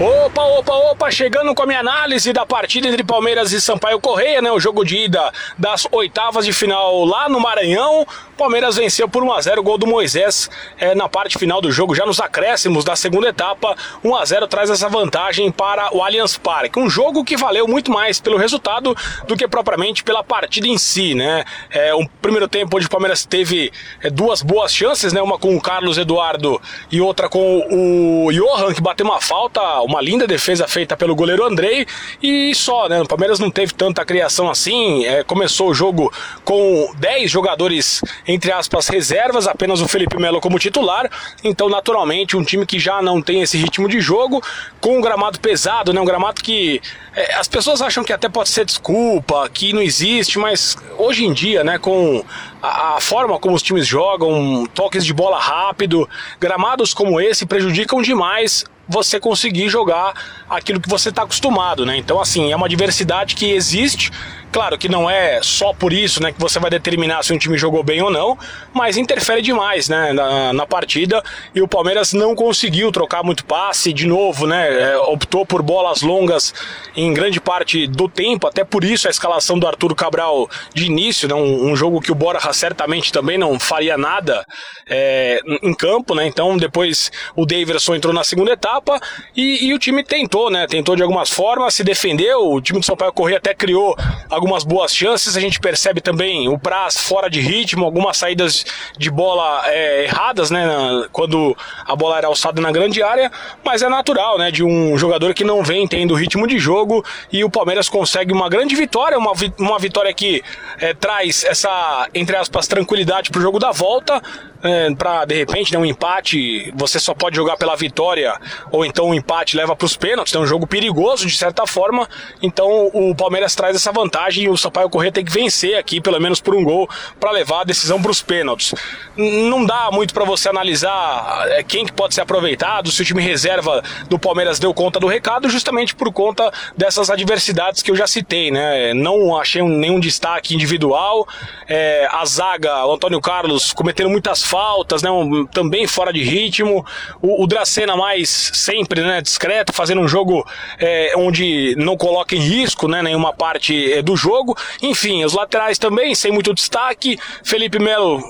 Opa, opa, opa, chegando com a minha análise da partida entre Palmeiras e Sampaio Correia, né? O jogo de ida das oitavas de final lá no Maranhão. Palmeiras venceu por 1x0 o gol do Moisés é, na parte final do jogo, já nos acréscimos da segunda etapa. 1x0 traz essa vantagem para o Allianz Parque. Um jogo que valeu muito mais pelo resultado do que propriamente pela partida em si, né? É, um primeiro tempo onde o Palmeiras teve é, duas boas chances, né? Uma com o Carlos Eduardo e outra com o Johan, que bateu uma falta uma linda defesa feita pelo goleiro Andrei e só, né? O Palmeiras não teve tanta criação assim. É, começou o jogo com 10 jogadores, entre aspas, reservas, apenas o Felipe Melo como titular. Então, naturalmente, um time que já não tem esse ritmo de jogo, com um gramado pesado, né? Um gramado que é, as pessoas acham que até pode ser desculpa, que não existe, mas hoje em dia, né, com a, a, forma como os times jogam, toques de bola rápido, gramados como esse prejudicam demais você conseguir jogar aquilo que você está acostumado, né? Então, assim, é uma diversidade que existe Claro que não é só por isso né, que você vai determinar se um time jogou bem ou não, mas interfere demais né, na, na partida. E o Palmeiras não conseguiu trocar muito passe de novo, né, é, optou por bolas longas em grande parte do tempo, até por isso a escalação do Arturo Cabral de início, né, um, um jogo que o Borja certamente também não faria nada é, em campo, né, então depois o Daverson entrou na segunda etapa e, e, o time tentou, né, tentou de algumas formas, se defendeu, o time do São Paulo correr até criou algumas boas chances. A gente percebe também o Praz fora de ritmo, algumas saídas de bola é, erradas, né? Quando a bola era alçada na grande área, mas é natural, né? De um jogador que não vem tendo ritmo de jogo e o Palmeiras consegue uma grande vitória, uma, uma vitória que é, traz essa, entre aspas, tranquilidade para o jogo da volta é, para de repente né, um empate, você só pode jogar pela vitória, ou então um empate leva para os pênaltis, é um jogo perigoso de certa forma. Então o Palmeiras traz essa vantagem e o Sampaio Corrêa tem que vencer aqui, pelo menos por um gol, para levar a decisão para os pênaltis. Não dá muito para você analisar é, quem que pode ser aproveitado, se o time reserva do Palmeiras deu conta do recado, justamente por conta dessas adversidades que eu já citei, né? Não achei nenhum destaque individual. É, a zaga, o Antônio Carlos cometendo muitas faltas, né? Um, também fora de ritmo. O, o Dracena mais sempre, né? Discreto, fazendo um jogo é, onde não coloca em risco, né? Nenhuma parte é, do jogo. Enfim, os laterais também sem muito destaque. Felipe Melo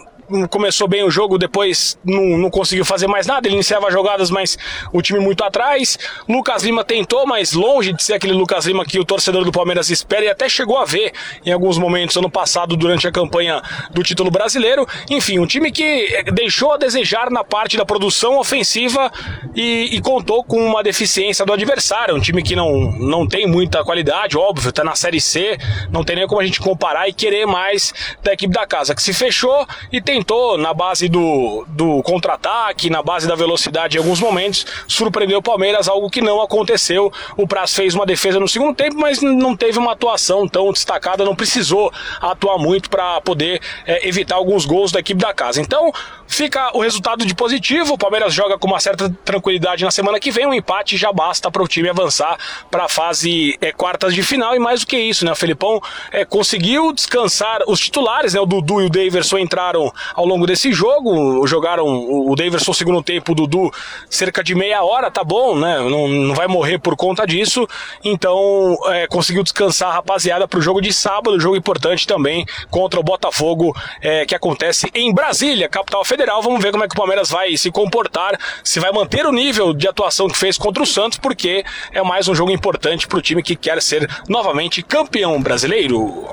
começou bem o jogo, depois não, não, conseguiu fazer mais nada. Ele iniciava jogadas, mas o time muito atrás. Lucas Lima tentou, mas longe de ser aquele Lucas Lima que o torcedor do Palmeiras espera e até chegou a ver em alguns momentos ano passado durante a campanha do título brasileiro. Enfim, um time que deixou a desejar na parte da produção ofensiva e, e contou com uma deficiência do adversário. Um time que não, não tem muita qualidade, óbvio, está na Série C, não tem nem como a gente comparar e querer mais da equipe da casa, que se fechou e tem tentou, na base do, do contra-ataque, na base da velocidade em alguns momentos, surpreendeu o Palmeiras, algo que não aconteceu. O Praz fez uma defesa no segundo tempo, mas não teve uma atuação tão destacada, não precisou atuar muito para poder é, evitar alguns gols da equipe da casa. Então, fica o resultado de positivo. O Palmeiras joga com uma certa tranquilidade na semana que vem. Um empate já basta para o time avançar para a fase é, quartas de final. E mais do que isso, né? O Felipão é, conseguiu descansar os titulares, né? O Dudu e o Daverson entraram ao longo desse jogo. Jogaram o Daverson segundo tempo, o Dudu cerca de meia hora, tá bom, né? Não, não vai morrer por conta disso. Então é, conseguiu descansar a rapaziada para o jogo de sábado, jogo importante também contra o Botafogo, é, que acontece em Brasília, capital federal. Vamos ver como é que o Palmeiras vai se comportar, se vai manter o nível de atuação que fez contra o Santos, porque é mais um jogo importante para o time que quer ser novamente campeão brasileiro.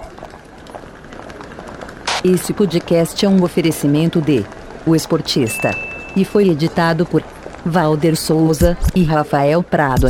Esse podcast é um oferecimento de O Esportista e foi editado por Valder Souza e Rafael Prado.